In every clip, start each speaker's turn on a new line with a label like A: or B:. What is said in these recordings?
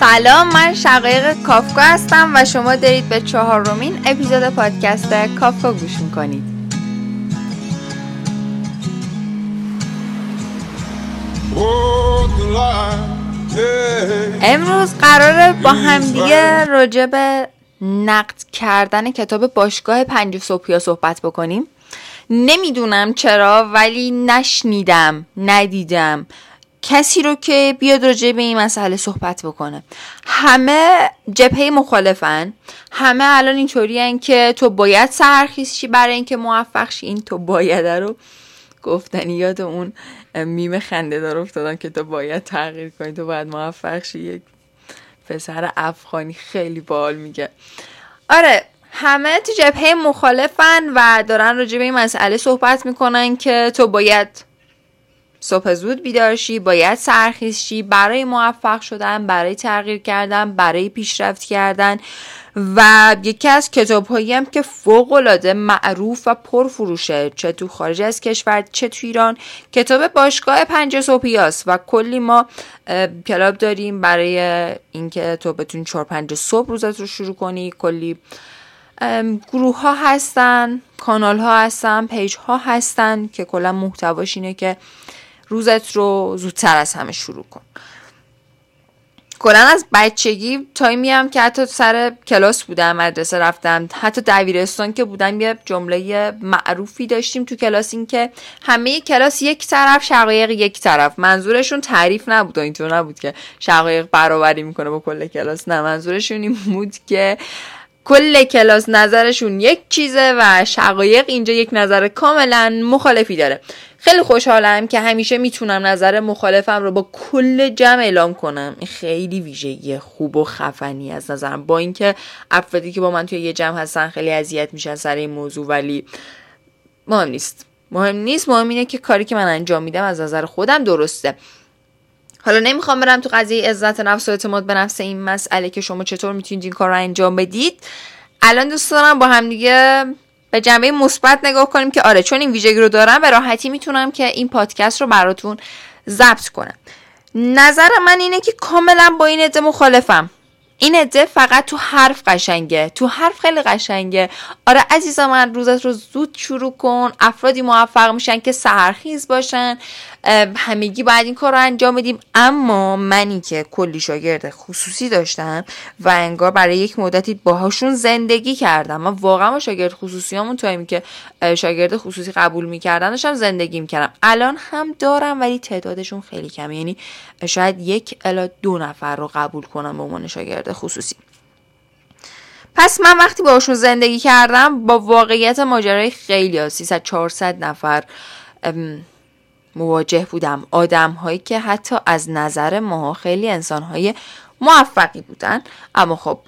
A: سلام من شقایق کافکا هستم و شما دارید به چهارمین اپیزود پادکست کافکا گوش می‌کنید. امروز قراره با همدیگه راجع به نقد کردن کتاب باشگاه پنج صبحی صحبت بکنیم. نمی‌دونم چرا ولی نشنیدم ندیدم. کسی رو که بیاد راجع به این مسئله صحبت بکنه. همه جبهه مخالفن. همه الان اینطوری که تو باید سرخیز شی برای اینکه موفق شی. این تو باید رو گفتنی یاد اون میم خنده دار افتادم که تو باید تغییر کنی. تو باید موفق شی. یک پسر افغانی خیلی بال میگه. آره همه تو جبهه مخالفن و دارن راجع به این مسئله صحبت می‌کنن که تو باید صبح زود بیدارشی باید سحرخیز برای موفق شدن برای تغییر کردن برای پیشرفت کردن و یکی از کتاب هم که فوق العاده معروف و پرفروشه چه تو خارج از کشور چه تو ایران کتاب باشگاه پنج صبحی هاست و کلی ما club داریم برای اینکه تو بتونی چهار پنج صبح روزت رو شروع کنی. کلی گروه ها هستن کانال ها هستن page ها هستن که کلا محتواش اینه که روزت رو زودتر از همه شروع کن. کلا از بچگی تایمی هم که حتی سر کلاس بودم مدرسه رفتم حتی دبیرستان که بودم یه جمله معروفی داشتیم تو کلاس این که همه کلاس یک طرف شقایق یک طرف. منظورشون تعریف نبود اینطور نبود که شقایق برابری می‌کنه با کل کلاس. نه منظورشون این بود که کل کلاس نظرشون یک چیزه و شقایق اینجا یک نظر کاملا مخالفی داره. خیلی خوشحالم که همیشه می‌تونم نظر مخالفم رو با کل جمع اعلام کنم. این خیلی ویژگی خوب و خفنی از نظرم. با اینکه افرادی که با من توی یه جمع هستن خیلی اذیت میشن سر این موضوع ولی مهم نیست. مهم نیست. مهم اینه که کاری که من انجام میدم از نظر خودم درسته. حالا نمی‌خوام برم تو قضیه عزت نفس و اعتماد به نفس این مسئله که شما چطور می‌تونید این کار رو انجام بدید. الان دوست دارم با هم دیگه به جنبه مثبت نگاه کنیم که آره چون این ویژگی رو دارم به راحتی می‌تونم که این پادکست رو براتون ضبط کنم. نظر من اینه که کاملا با این عده مخالفم. این عده فقط تو حرف قشنگه. تو حرف خیلی قشنگه. آره عزیزم من روزت رو زود شروع کن. افرادی موفق میشن که سهرخیز باشن. همگی باید این کار رو انجام بدیم. اما منی که کلی شاگرد خصوصی داشتم و انگار برای یک مدتی باهاشون زندگی کردم. من واقعا با شاگرد خصوصی همون تایمی که شاگرد خصوصی قبول می‌کردن داشتم زندگی می‌کردم. الان هم دارم ولی تعدادشون خیلی کمه. یعنی شاید یک الا دو نفر رو قبول کنم به عنوان شاگرد خصوصی. پس من وقتی باشون زندگی کردم با واقعیت ماجرای خیلی ها 300 400 نفر مواجه بودم. آدم هایی که حتی از نظر ما خیلی انسان های موفقی بودن. اما خب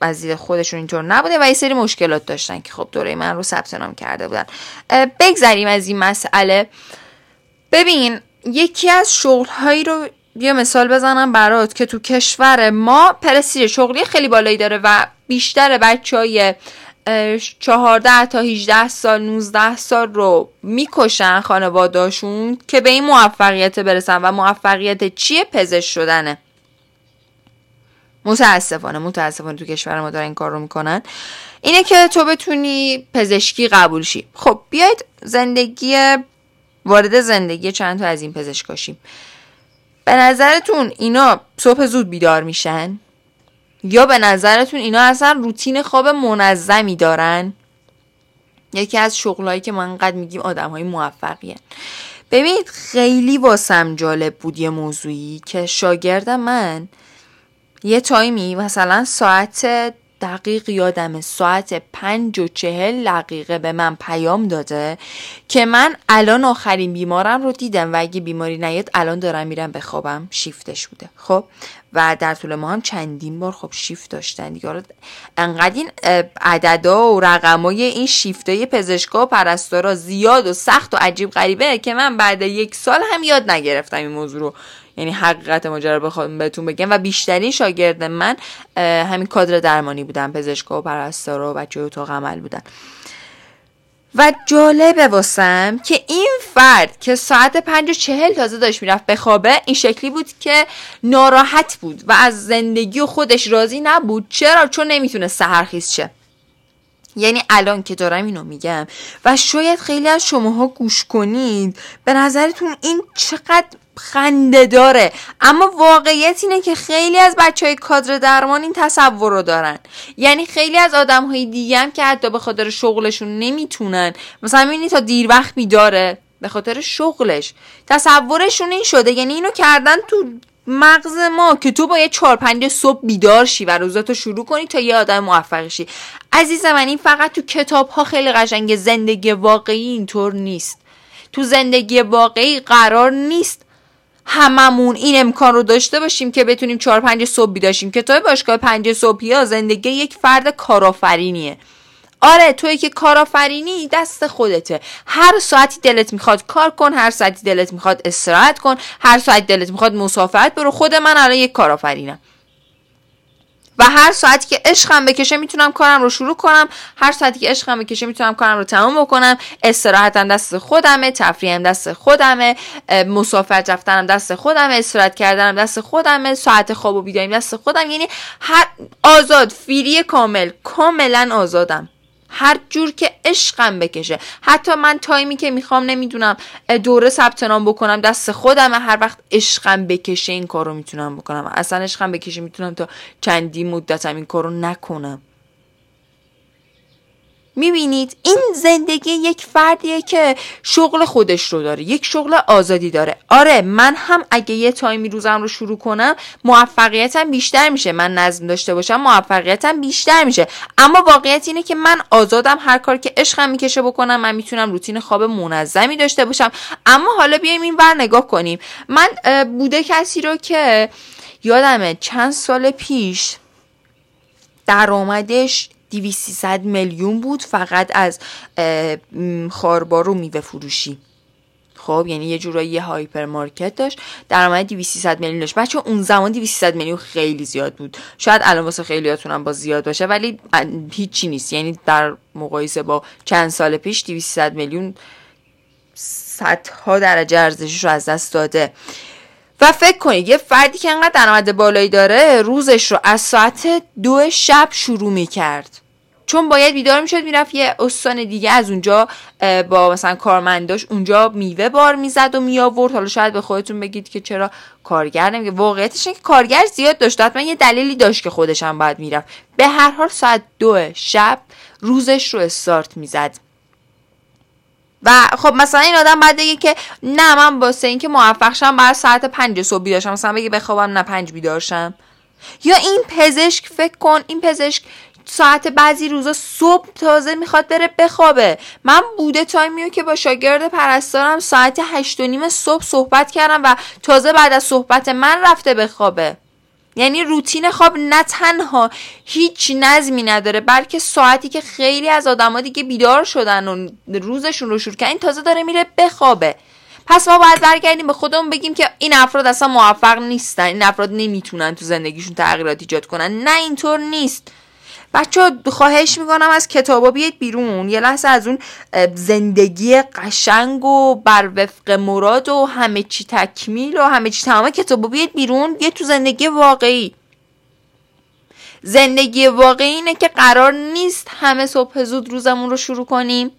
A: از خودشون اینطور نبوده و یه سری مشکلات داشتن که خب دوره من رو ثبت نام کرده بودن. بگذریم از این مسئله. ببین یکی از شغل هایی رو بیا مثال بزنم برات که تو کشور ما پرستیژ شغلی خیلی بالایی داره و بیشتر بچه های 14 تا 18 سال 19 سال رو می‌کشن خانواداشون که به این موفقیت برسن. و موفقیت چیه؟ پزشک شدنه. متاسفانه متاسفانه تو کشور ما دارن این کار رو می‌کنن. اینه که تو بتونی پزشکی قبول شی. خب بیاید زندگی وارد زندگی چند تا از این پزشکاشیم. به نظرتون اینا صبح زود بیدار میشن؟ یا به نظرتون اینا اصلا روتین خواب منظمی دارن؟ یکی از شغلهایی که ما انقدر میگیم آدم های موفقی ببینید خیلی واسم جالب بود یه موضوعی که شاگرد من یه تایمی مثلا ساعت دقیق یادم ساعت پنج و چهل دقیقه به من پیام داده که من الان آخرین بیمارم رو دیدم و اگه بیماری نیاد الان دارم میرم به خوابم شیفتش بوده. خب؟ و در طول ما هم چندین بار خب شیفت داشتن دیگه. انقدر این عددا و رقمای این شیفتای پزشکا و پرستارا زیاد و سخت و عجیب غریبه که من بعد یک سال هم یاد نگرفتم این موضوع رو. یعنی حقیقت ماجرا بخوام بهتون بگم. و بیشترین شاگرد من همین کادر درمانی بودن پزشکا و پرستارا و بچه اتاق عمل بودن. و جالبه واسم که این فرد که ساعت پنج و چهل تازه داشت می‌رفت بخوابه این شکلی بود که ناراحت بود و از زندگی و خودش راضی نبود. چرا؟ چون نمی‌تونه سهرخیز شه. یعنی الان که دارم اینو میگم. و شاید خیلی از شماها گوش کنید به نظرتون این چقدر خنده داره. اما واقعیت اینه که خیلی از بچه های کادر درمان این تصور رو دارن. یعنی خیلی از آدم های دیگه هم که حتی به خاطر شغلشون نمی‌تونن. مثلا می‌بینی تا دیر وقت میداره به خاطر شغلش. تصورشون این شده یعنی اینو کردن تو مغز ما که تو باید چهار پنج صبح بیدار شی و روزاتو شروع کنی تا یه آدم موفق شی. عزیز من این فقط تو کتاب ها خیلی قشنگ زندگی واقعی اینطور نیست. تو زندگی واقعی قرار نیست هممون این امکان رو داشته باشیم که بتونیم چهار پنج صبح داشتیم کتاب باشگاه پنج صبحی ها زندگی یک فرد کارآفرینیه. آره توی که کارآفرینی دست خودته. هر ساعتی دلت می‌خواد کار کن هر ساعتی دلت می‌خواد استراحت کن هر ساعتی دلت می‌خواد مسافرت برو. خود من الان یک کارآفرینم. و هر ساعتی که عشقم بکشه می‌تونم کارم رو شروع کنم. هر ساعتی که عشقم بکشه می‌تونم کارم رو تمام بکنم. استراحتم دست خودمه تفریحم دست خودمه مسافرت رفتنم دست خودمه استراحت کردنم دست خودمه ساعت خواب و بیداریم دست خودم. یعنی هر آزاد فیری کامل کاملا آزادم. هر جور که عشقم بکشه. حتی من تایمی که می‌خوام نمی‌دونم دوره ثبت نام بکنم دست خودم هر وقت عشقم بکشه این کارو می‌تونم بکنم. اصلا عشقم بکشه می‌تونم تا چندی مدتم این کارو نکنم. می‌بینید این زندگی یک فردیه که شغل خودش رو داره یک شغل آزادی داره. آره من هم اگه یه تایمی روزم رو شروع کنم موفقیتم بیشتر میشه. من نظم داشته باشم موفقیتم بیشتر میشه. اما واقعیت اینه که من آزادم هر کار که عشقم می‌کشه بکنم من می‌تونم روتین خواب منظمی داشته باشم. اما حالا بیایم این ور نگاه کنیم. من بوده کسی رو که یادمه چند سال پیش درآمدش 200 میلیون بود فقط از خاربار و میوه فروشی. خب یعنی یه جورایی یه هایپر مارکت داشت. درآمد 200 میلیون داشت. بچه اون زمان 200 میلیون خیلی زیاد بود. شاید الان واسه خیلیاتون هم با زیاد باشه ولی هیچی نیست. یعنی در مقایسه با چند سال پیش 200 میلیون صدها درجه ارزشش رو از دست داده. و فکر کنید یه فردی که انقدر درآمد بالایی داره روزش رو از ساعت دو شب شروع می‌کرد. چون باید بیدار می‌شد می‌رفت یه استان دیگه از اونجا با مثلا کارمنداش اونجا میوه بار می‌زد و میآورد. حالا شاید به خودتون بگید که چرا کارگر نمیگه. واقعیتش که کارگر زیاد داشت. حتما یه دلیلی داشت که خودش هم باید می‌رفت. به هر حال ساعت دو شب روزش رو استارت می‌زد. و خب مثلا این آدم بعد بگه که نه من واسه اینکه موفق شم بعد ساعت پنج صبح بیدارشم مثلا بگه بخوابم نه پنج بیدارشم یا این پزشک فکر کن این پزشک ساعت بعضی روزا صبح تازه می‌خواد بره بخوابه. من بوده تایمیو که با شاگرد پرستارم ساعت هشت و نیم صبح صحبت کردم و تازه بعد از صحبت من رفته بخوابه. یعنی روتین خواب نه تنها هیچ نظمی نداره بلکه ساعتی که خیلی از آدما دیگه بیدار شدن و روزشون رو شروع کردن تازه داره میره بخوابه پس ما باید برگردیم به خودمون بگیم که این افراد اصلا موفق نیستن این افراد نمی‌تونن تو زندگیشون تغییرات ایجاد کنن. نه اینطور نیست. بچه خواهش می‌کنم از کتابا بیاید بیرون. یه لحظه از اون زندگی قشنگ و بر وفق مراد و همه چی تکمیل و همه چی تمام. کتابا بیاید بیرون. بیاید تو زندگی واقعی. زندگی واقعی اینه که قرار نیست همه صبح زود روزمون رو شروع کنیم.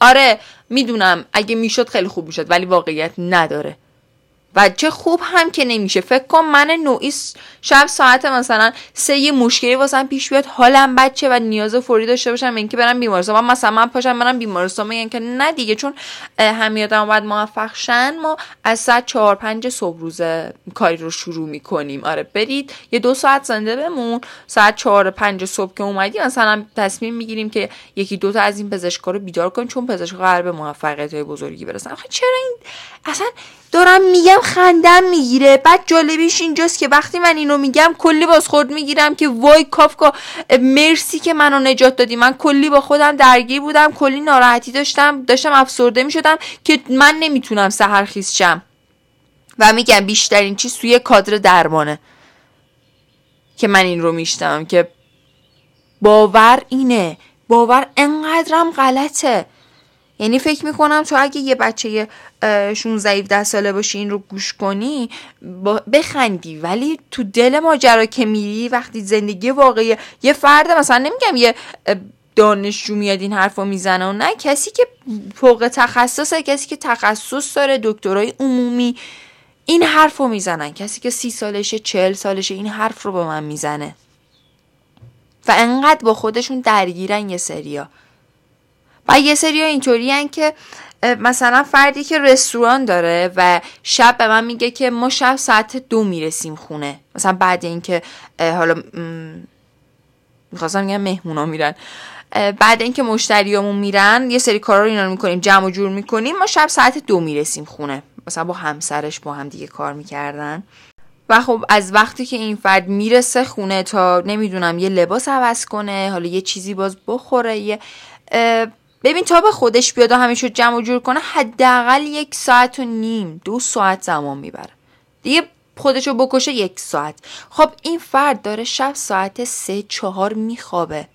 A: آره می‌دونم اگه می‌شد خیلی خوب می‌شد ولی واقعیت نداره. و چه خوب هم که نمیشه. فکر کن من نوعی شب ساعت مثلا سه یه مشکلی واسم پیش بیاد حالم بچه و نیاز فوری داشته باشم اینکه برم بیمارستان. من مثلا من پاشم برم بیمارستان میگن که نه دیگه چون همه آدم باید موفق شن ما از ساعت چهار پنج صبح روز کاری رو شروع می‌کنیم. آره برید یه دو ساعت زنده بمون. ساعت چهار پنج صبح که اومدی مثلا تصمیم می‌گیریم که یکی دوتا از این پزشکا رو بیدار کن چون پزشکا قرار به موفقیت های بزرگی برسن. آخه چرا این اصلا دارم میگم خندم می‌گیره. بعد جالبیش اینجاست که وقتی من اینو میگم کلی باز خود می‌گیرم که وای کافکا مرسی که منو نجات دادی. من کلی با خودم درگیر بودم کلی ناراحتی داشتم داشتم افسرده می‌شدم که من نمی‌تونم سهرخیز شم. و میگم بیشترین چیز توی کادر درمانه که من این رو میشتم که باور اینه. باور انقدرم غلطه. یعنی فکر می‌کنم تو اگه یه بچه 16 17 ساله باشی این رو گوش کنی بخندی. ولی تو دل ماجرا که میری وقتی زندگی واقعی یه فرد مثلا نمیگم یه دانشجو میاد این حرف رو می‌زنه و نه کسی که فوق تخصصه کسی که تخصص داره دکترای عمومی این حرف رو می‌زنن. کسی که سی سالشه چل سالشه این حرف رو به من می‌زنه. و انقدر با خودشون درگیرن یه سریا. و یه سریا اینطوری که مثلا فردی که رستوران داره و شب به من میگه که ما شب ساعت دو می‌رسیم خونه. مثلا بعد اینکه حالا می‌خواستم میگم مهمونا میرن. بعد اینکه مشتریامون میرن یه سری کارا رو اینا رو می‌کنیم جمع و جور می‌کنیم ما شب ساعت دو می‌رسیم خونه. مثلا با همسرش با هم دیگه کار می‌کردن. و خب از وقتی که این فرد می‌رسه خونه تا نمی‌دونم یه لباس عوض کنه حالا یه چیزی باز بخوره یه ببین تا به خودش بیاد و همیشه جمع و جور کنه حداقل یک ساعت و نیم دو ساعت زمان می‌بره. دیگه خودشو بکشه یک ساعت. خب این فرد داره شب ساعت سه چهار میخوابه.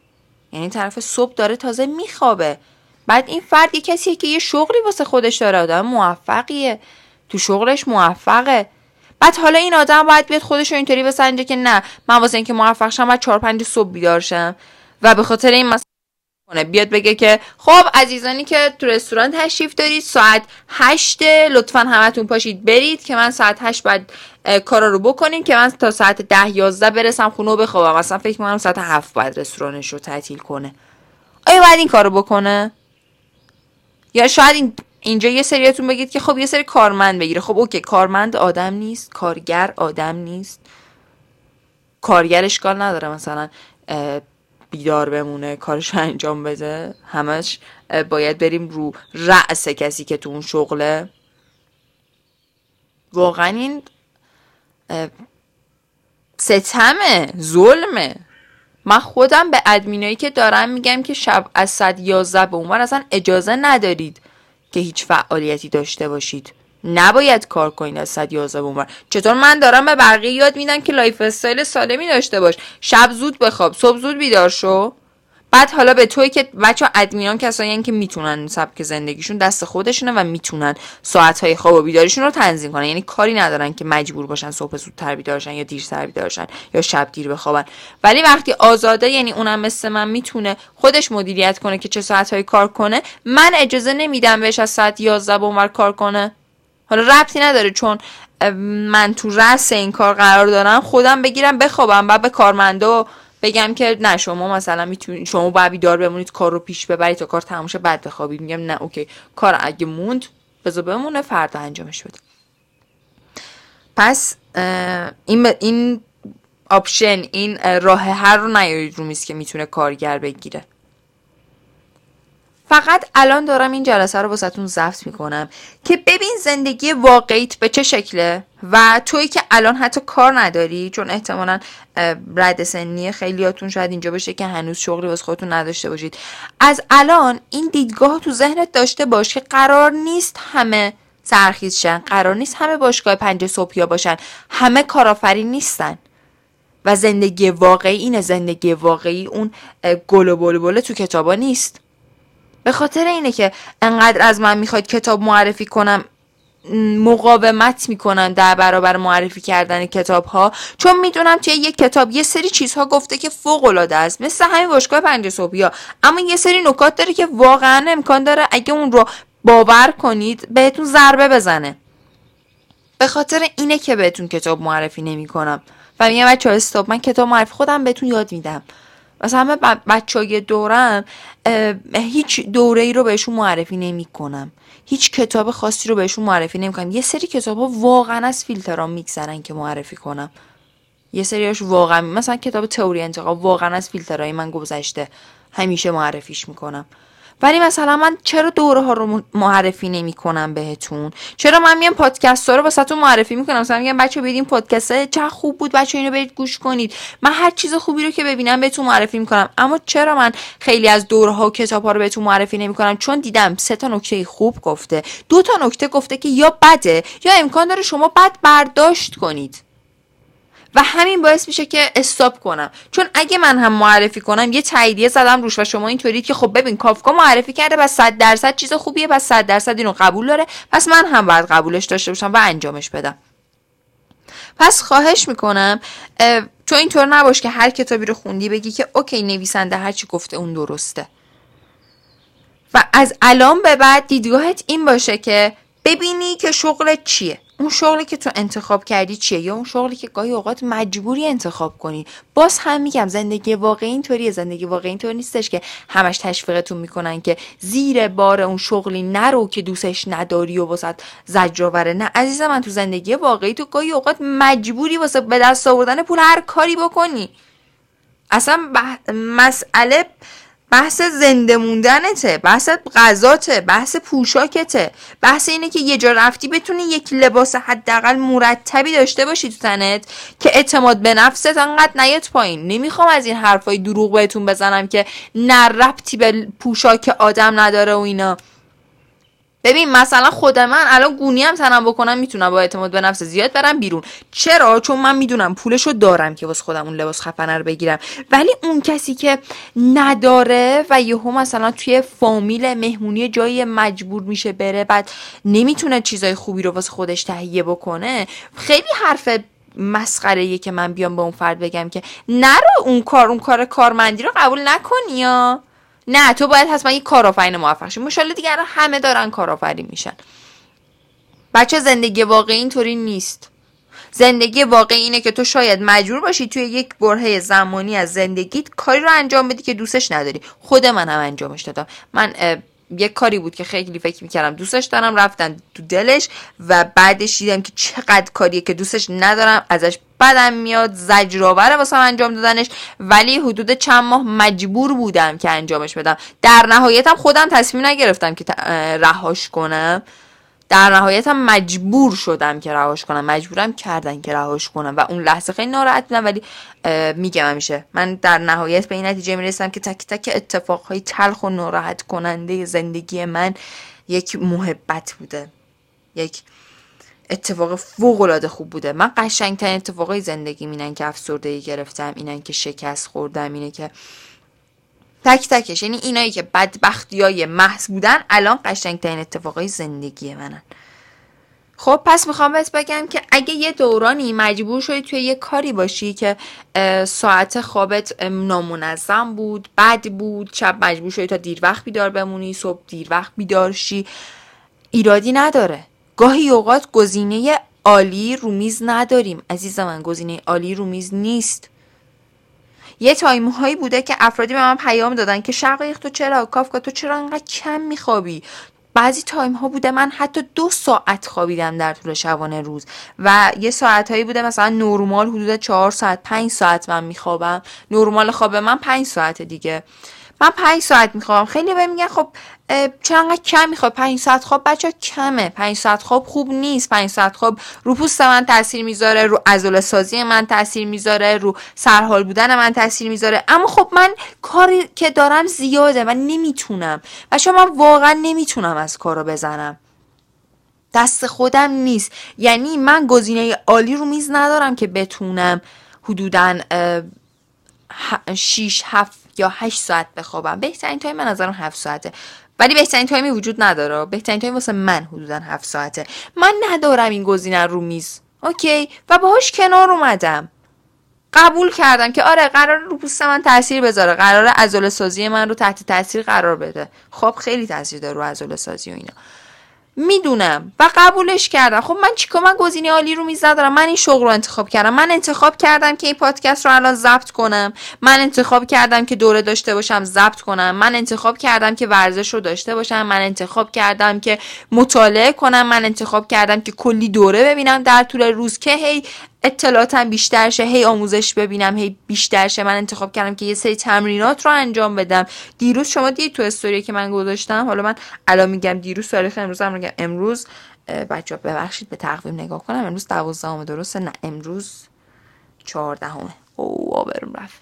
A: یعنی طرف صبح داره تازه میخوابه. بعد این فرد یه کسیه که یه شغلی واسه خودش داره آدم موفقیه. تو شغلش موفقه. بعد حالا این آدم باید بیاد خودش رو اینطوری بسنجه که نه من واسه اینکه موفق شم باید چهار پنج صبح بیدار شم. و به خاطر این مثلا بیاد بگه که خب عزیزانی که تو رستوران تشریف دارید ساعت هشته لطفا همتون پاشید برید که من ساعت هشت باید کارا رو بکنیم که من تا ساعت ده یازده برسم خونه بخوابم. مثلا فکر می‌کنم ساعت هفت باید رستورانش رو تعطیل کنه. آیا باید این کارو بکنه؟ یا شاید این اینجا یه سریاتون بگید که خب یه سری کارمند بگیره. خب اوکی کارمند آدم نیست کارگر آدم نیست. کارگر اشکال نداره مثلا بیدار بمونه کارش انجام بده همش باید بریم رو اعصاب کسی که تو اون شغله. واقعا این ستمه ظلمه. من خودم به ادمینایی که دارم میگم که شب از ساعت یازده به اونور اصلا اجازه ندارید که هیچ فعالیتی داشته باشید. نباید کار کنید از ساعت یازده به اونور چطور من دارم به بقیه یاد میدم که lifestyle سالمی داشته باش. شب زود بخواب صبح زود بیدار شو. بعد حالا به توی که بچه ادمینان کسایی که می‌تونن سبک زندگیشون دست خودشونه و می‌تونن ساعتهای خواب و بیداریشون رو تنظیم کنن. یعنی کاری ندارن که مجبور باشن صبح زودتر بیدارشن یا دیرتر بیدارشن یا شب دیر بخوابن. ولی وقتی آزاده یعنی اونم مثل من می‌تونه خودش مدیریت کنه که چه ساعتهایی کار کنه من اجازه نمیدم بهش از ساعت 11 بونور کار کنه. حالا ربطی نداره چون من تو رأس این کار قرار دارم خودم بگیرم بخوابم بعد به کارمندا بگم که نه شما مثلا می‌تونید شما باید بیدار بمونید کار رو پیش ببرید تا کار تموم شه بعد بخوابید. میگم نه okay. کار اگه موند بذار بمونه فردا انجامش بده. پس این این option این راه حل رو نیارید رو میز که می‌تونه کارگر بگیره. فقط الان دارم این جلسه رو واسهتون ضبط می‌کنم که ببین زندگی واقعیت به چه شکله و توی که الان حتی کار نداری چون احتمالا رد سنی خیلیاتون شاید اینجا باشه که هنوز شغلی واسه خودتون نداشته باشید. از الان این دیدگاه تو ذهنت داشته باش که قرار نیست همه سرخیز شن قرار نیست همه باشگاه پنج صبحیا باشن همه کارآفرین نیستن. و زندگی واقعی اینه زندگی واقعی اون گل و بلبله تو کتابا نیست. به خاطر اینه که انقدر از من می‌خواد کتاب معرفی کنم مقاومت می‌کنن در برابر معرفی کردن کتاب ها چون می‌دونم توی یک کتاب یه سری چیزها گفته که فوق العاده است. مثل همین باشگاه پنج صبحی ها اما یه سری نکات داره که واقعا امکان داره اگه اون رو باور کنید بهتون ضربه بزنه. به خاطر اینه که بهتون کتاب معرفی نمی‌کنم. و میگم بچه استاپ من کتاب معرفی خودم بهتون یاد میدم. مثلا همه بچه های دورم هیچ دوره ای رو بهشون معرفی نمی کنم هیچ کتاب خاصی رو بهشون معرفی نمی کنم یه سری کتاب ها واقعا از فیلترام میگذرن که معرفی کنم. یه سریاش واقعا مثلا کتاب تئوری انتقام واقعا از فیلترهای من گذشته همیشه معرفیش می‌کنم. ولی مثلا من چرا دوره ها رو معرفی نمی کنم بهتون؟ چرا من میام پادکست ها رو واسهتون معرفی می‌کنم؟ مثلا میگم بچه برید این پادکست چه خوب بود بچه اینو برید گوش کنید. من هر چیز خوبی رو که ببینم بهتون معرفی می‌کنم. اما چرا من خیلی از دوره ها و کتاب ها رو بهتون معرفی نمی کنم چون دیدم سه تا نکته خوب گفته. دو تا نکته گفته که یا بده یا امکان داره شما بد برداشت کنید. و همین باعث میشه که استاپ کنم. چون اگه من هم معرفی کنم یه تاییدیه زدم روش و شما اینطوری که خب ببین کافکا معرفی کرده و 100 درصد چیز خوبیه پس 100 درصد اینو قبول داره. پس من هم باید قبولش داشته باشم و انجامش بدم. پس خواهش می‌کنم تو اینطور نباش که هر کتابی رو خوندی بگی که اوکی نویسنده هر چی گفته اون درسته. و از الان به بعد دیدگاهت این باشه که ببینی که شغل چیه. اون شغلی که تو انتخاب کردی چیه؟ یا اون شغلی که گاهی اوقات مجبوری انتخاب کنی. باز هم میگم زندگی واقعی اینطوریه زندگی واقعی اینطور نیستش که همش تشویقتون می‌کنن که زیر بار اون شغلی نرو که دوستش نداری و واسه زجرآوره. نه عزیز من تو زندگی واقعی تو گاهی اوقات مجبوری واسه به دست آوردن پول هر کاری بکنی. اصلا مسئله بحث زنده موندنته بحث غذاته بحث پوشاکته بحث اینه که یه جا رفتی بتونی یک لباس حداقل مرتبی داشته باشی تو تنت که اعتماد به نفست انقدر نیاد پایین. نمی‌خوام از این حرفای دروغ بهتون بزنم که نه ربطی به پوشاک آدم نداره و اینا. ببین مثلا خود من الان گونی هم تنم بکنم می‌تونم با اعتماد به نفس زیاد برم بیرون. چرا؟ چون من می‌دونم پولشو دارم که واسه خودم اون لباس خفنه رو بگیرم. ولی اون کسی که نداره و یهو مثلا توی فامیل مهمونی جایی مجبور میشه بره بعد نمی‌تونه چیزای خوبی رو واسه خودش تهیه بکنه خیلی حرف مسخره که من بیام به اون فرد بگم که نرو اون کار اون کار کارمندی رو قبول نکنی یا؟ نه تو باید حتما یک کارآفرین موفق شی. مشالله دیگه همه دارن کارآفرین میشن. بچه زندگی واقعی اینطوری نیست. زندگی واقعی اینه که تو شاید مجبور باشی توی یک برهه زمانی از زندگیت کاری رو انجام بدی که دوستش نداری. خود من هم انجامش دادم. من یک کاری بود که خیلی فکر می‌کردم دوستش دارم رفتن تو دلش و بعدش دیدم که چقدر کاریه که دوستش ندارم ازش بدم میاد زجرآوره واسه انجام دادنش. ولی حدود چند ماه مجبور بودم که انجامش بدم. در نهایتم خودم تصمیم نگرفتم که رهاش کنم. در نهایت هم مجبور شدم که رهاش کنم. مجبورم کردن که رهاش کنم و اون لحظه خیلی ناراحت بودم ولی میگم همیشه. من در نهایت به این نتیجه می‌رسم که تک تک اتفاقهای تلخ و ناراحت کننده زندگی من یک محبت بوده. یک اتفاق فوق العاده خوب بوده. من قشنگترین اتفاقای زندگی مینن که افسردگی گرفتم اینن که شکست خوردم اینه که تک تکش. یعنی اینایی که بدبختی های محض بودن الان قشنگترین اتفاقای زندگی منن. خب پس می‌خوام بهت بگم که اگه یه دورانی مجبور شدی توی یه کاری باشی که ساعت خوابت نامنظم بود بد بود شب مجبور شدی تا دیر وقت بیدار بمونی صبح دیر وقت بیدار شی ایرادی نداره. گاهی اوقات گزینه عالی رومیز نداریم. عزیز من گزینه عالی رومیز نیست. یه time هایی بوده که افرادی به من پیام دادن که شقایق تو چرا کافی تو چرا انقدر کم میخوابی؟ بعضی time ها بوده من حتی دو ساعت خوابیدم در طول شبانه روز و یه ساعت هایی بوده مثلا نرمال حدود چهار ساعت پنج ساعت من میخوابم. نرمال خواب من پنج ساعت دیگه. من پنج ساعت می‌خوابم. خیلیا بهم میگن خب چرا کم می‌خوابی پنج ساعت خواب بچه کمه. پنج ساعت خواب خوب نیست. پنج ساعت خواب رو پوست من تاثیر می‌ذاره رو عضله سازی من تاثیر می‌ذاره رو سرحال بودن من تاثیر می‌ذاره. اما خب من کاری که دارم زیاده و نمی‌تونم. بچه‌ها من واقعا نمی‌تونم از کارو بزنم. دست خودم نیست. یعنی من گزینه عالی رو میز ندارم که بتونم حدودا 6 7 یا 8 ساعت بخوابم. بهترین time به نظرم 7 ساعته. ولی بهترین time ی وجود نداره. بهترین time واسه من حدودا 7 ساعته. من ندارم این گزینه رو میز. okay؟ و باهاش کنار اومدم. قبول کردم که آره قرار رو پوست من تاثیر بذاره. قرار عضله سازی من رو تحت تاثیر قرار بده. خب خیلی تاثیر داره رو عضله سازی و اینا. می‌دونم و قبولش کردم. خب من چیکار من گزینه عالی رو میز ندارم. من این شغل رو انتخاب کردم. من انتخاب کردم که این پادکست رو الان ضبط کنم. من انتخاب کردم که دوره داشته باشم ضبط کنم. من انتخاب کردم که ورزش رو داشته باشم. من انتخاب کردم که مطالعه کنم. من انتخاب کردم که کلی دوره ببینم در طول روز که هی اطلاعاتم بیشتر شه. هی آموزش ببینم هی بیشتر شه. من انتخاب کردم که یه سری تمرینات رو انجام بدم. دیروز شما دید تو استوری که من گذاشتم؟ حالا من الان میگم دیروز تاریخ امروز هم میگم. امروز بچه ببخشید به تقویم نگاه کنم. امروز دوازدهم درسته. نه امروز چهاردهمه. او آبرم رفت.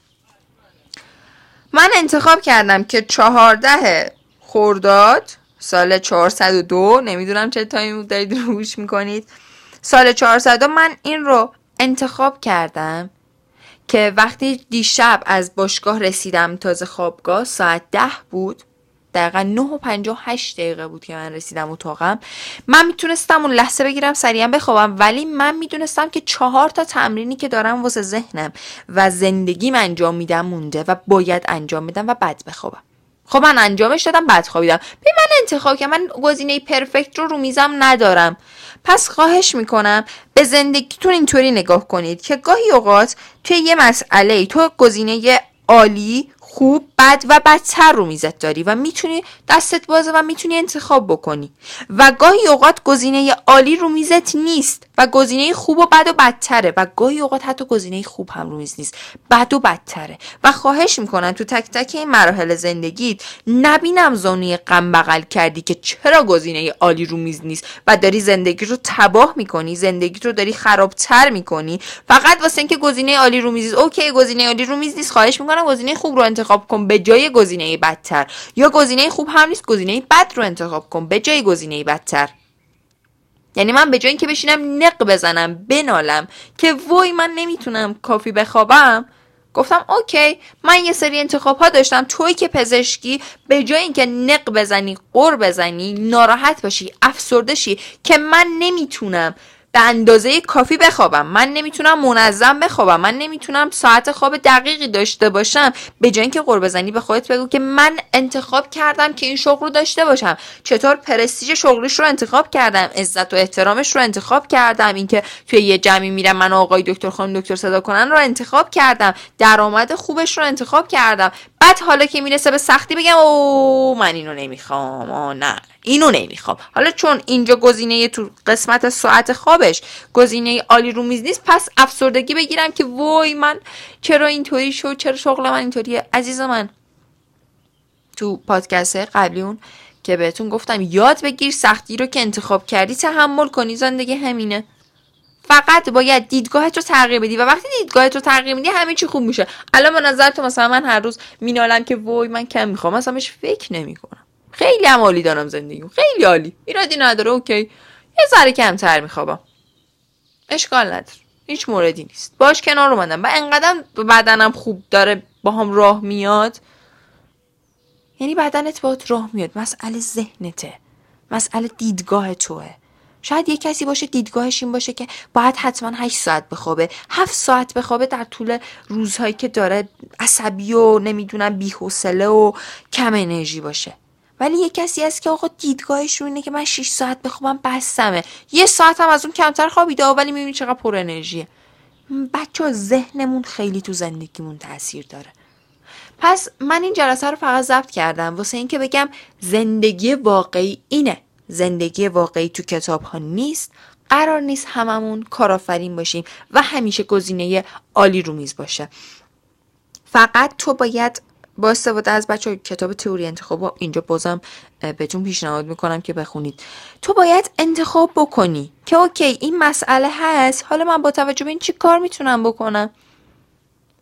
A: من انتخاب کردم که چهارده خورداد سال 402 نمی‌دونم چه تایمی دارید روش می‌کنید. سال 400 من این رو انتخاب کردم که وقتی دیشب از باشگاه رسیدم تازه خوابگاه ساعت ده بود دقیقا 9 و 58 دقیقه بود که من رسیدم اتاقم. من می‌تونستم اون لحظه بگیرم سریعا بخوابم ولی من می‌دونستم که چهار تا تمرینی که دارم واسه ذهنم و زندگیم انجام میدم مونده و باید انجام میدم و بعد بخوابم. خب من انجامش دادم بعد خوابیدم به من انتخاب که من گزینه پرفکت رو رو میزم ندارم. پس خواهش می‌کنم به زندگیتون اینطوری نگاه کنید که گاهی اوقات توی یه مسئله تو گزینه عالی خوب بد و بدتر رو میزت داری و می‌تونی دستت بازه و می‌تونی انتخاب بکنی. و گاهی اوقات گزینه عالی رو میزت نیست و گزینه خوب و بد و بدتره و گاهی اوقات حتی گزینه خوب هم رو میز نیست. بد و بدتره. و خواهش می‌کنن تو تک تک این مراحل زندگیت نبینم زونی غم بغل کردی که چرا گزینه عالی رو میز نیست و داری زندگی رو تباه می‌کنی زندگی رو داری خرابتر می‌کنی. فقط واسه اینکه گزینه عالی رو میز okay گزینه عالی رو میز نیست. خواهش می‌کنم گزینه خوب رو انتخاب کن به جای گزینه بدتر. یا گزینه خوب هم نیست گزینه بد رو انتخاب کن به جای گزینه بدتر. یعنی من به جای اینکه بشینم نق بزنم بنالم که وای من نمی‌تونم کافی بخوابم گفتم okay من یه سری انتخاب ها داشتم تویی که پزشکی به جای اینکه نق بزنی قر بزنی ناراحت باشی افسرده شی که من نمی‌تونم به اندازه کافی بخوابم. من نمی‌تونم منظم بخوابم. من نمی‌تونم ساعت خواب دقیقی داشته باشم. به جای اینکه قرب بزنی به خودت بگو که من انتخاب کردم که این شغل رو داشته باشم. چطور پرستیژ شغلیش رو انتخاب کردم؟ عزت و احترامش رو انتخاب کردم. اینکه توی یه جمعی میرم من آقای دکتر خانم دکتر صدا کنن رو انتخاب کردم. درآمد خوبش رو انتخاب کردم. بعد حالا که می‌رسه به سختی بگم او من اینو نمی‌خوام. آ نه اینو نمی‌خوام. حالا چون اینجا گزینه تو قسمت ساعت خوابش گزینه عالی رو میز نیست پس افسردگی بگیرم که وای من چرا اینطوری شد چرا شغل من اینطوریه. عزیز من تو پادکست قبلی اون که بهتون گفتم یاد بگیر سختی رو که انتخاب کردی تحمل کنی زندگی همینه. فقط باید دیدگاهت رو تغییر بدی و وقتی دیدگاهت رو تغییر میدی همه چی خوب میشه. الان به نظر تو مثلا من هر روز مینالم که وای من کم می‌خوام مثلا بهش فکر نمی‌کنم. خیلی هم عالی دارم زندگیم خیلی عالی. ایرادی نداره اوکی. یه ذره کمتر میخوابم. اشکال نداره. هیچ موردی نیست. باش کنار اومدم. و انقدر بدنم خوب داره با هم راه میاد. یعنی بدنت باید راه میاد. مسئله ذهنته. مسئله دیدگاه توه. شاید یه کسی باشه دیدگاهش این باشه که باید حتما 8 ساعت بخوابه 7 ساعت بخوابه در طول روزهایی که داره عصبی و نمی‌دونم بی‌حوصله و کم انرژی باشه. ولی یه کسی هست که آقا دیدگاهش اینه که من 6 ساعت بخوابم بستمه. یه ساعت هم از اون کمتر خوابیده ولی می‌بینی چقدر پر انرژیه. بچه ذهنمون خیلی تو زندگیمون تاثیر داره. پس من این جلسه رو فقط ضبط کردم. واسه اینکه بگم زندگی واقعی اینه. زندگی واقعی تو کتاب ها نیست. قرار نیست هممون کارآفرین باشیم و همیشه گزینه عالی رو میز باشه. فقط تو باید با استفاده از بچه کتاب تئوری انتخاب اینجا بازم بهتون پیشنهاد می‌کنم که بخونید. تو باید انتخاب بکنی که اوکی این مسئله هست حالا من با توجه به این چی کار می‌تونم بکنم؟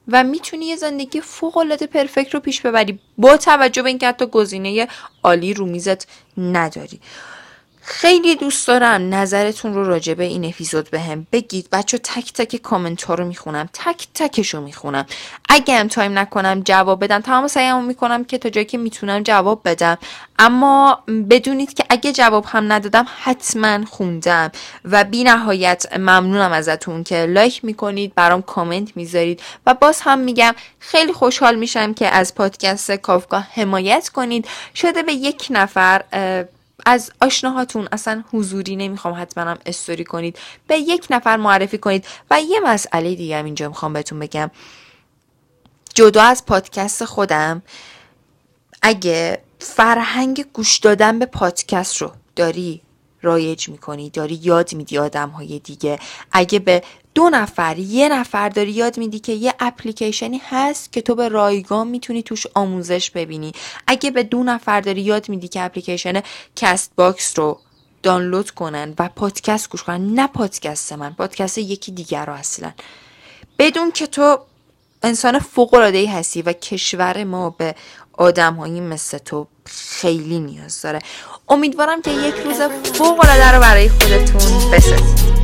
A: و می‌تونی یه زندگی فوق العاده پرفکت رو پیش ببری با توجه به اینکه حتی گزینه عالی رو میزت نداری. خیلی دوست دارم نظرتون رو راجع به این اپیزود به هم بگید. بچه‌ها تک تک کامنت ها رو می‌خونم تک تکش رو می‌خونم. اگه هم time نکنم جواب بدم. تمام سعیم می‌کنم که تا جایی که می‌تونم جواب بدم. اما بدونید که اگه جواب هم ندادم حتما خوندم. و بی نهایت ممنونم ازتون که like می‌کنید برام کامنت می‌ذارید. و باز هم میگم خیلی خوشحال میشم که از پادکست کافگاه حمایت کنید. شده به یک نفر از آشناهاتون اصلا حضوری نمی‌خوام حتما هم استوری کنید. به یک نفر معرفی کنید. و یه مسئله دیگه هم اینجا می‌خوام بهتون بگم. جدا از پادکست خودم اگه فرهنگ گوش دادن به پادکست رو داری رایج می‌کنی داری یاد میدی آدم های دیگه. اگه به دو نفر یه نفر داری یاد میدی که یه اپلیکیشنی هست که تو به رایگان می‌تونی توش آموزش ببینی. اگه به دو نفر داری یاد میدی که اپلیکیشن Castbox رو دانلود کنن و پادکست گوش کنن نه پادکست من پادکست یکی دیگر رو اصلا. بدون که تو انسان فوق العاده هستی و کشور ما به آدم هایی مثل تو خیلی نیاز داره. امیدوارم که یک روز فوق‌العاده رو برای خودتون بسازید.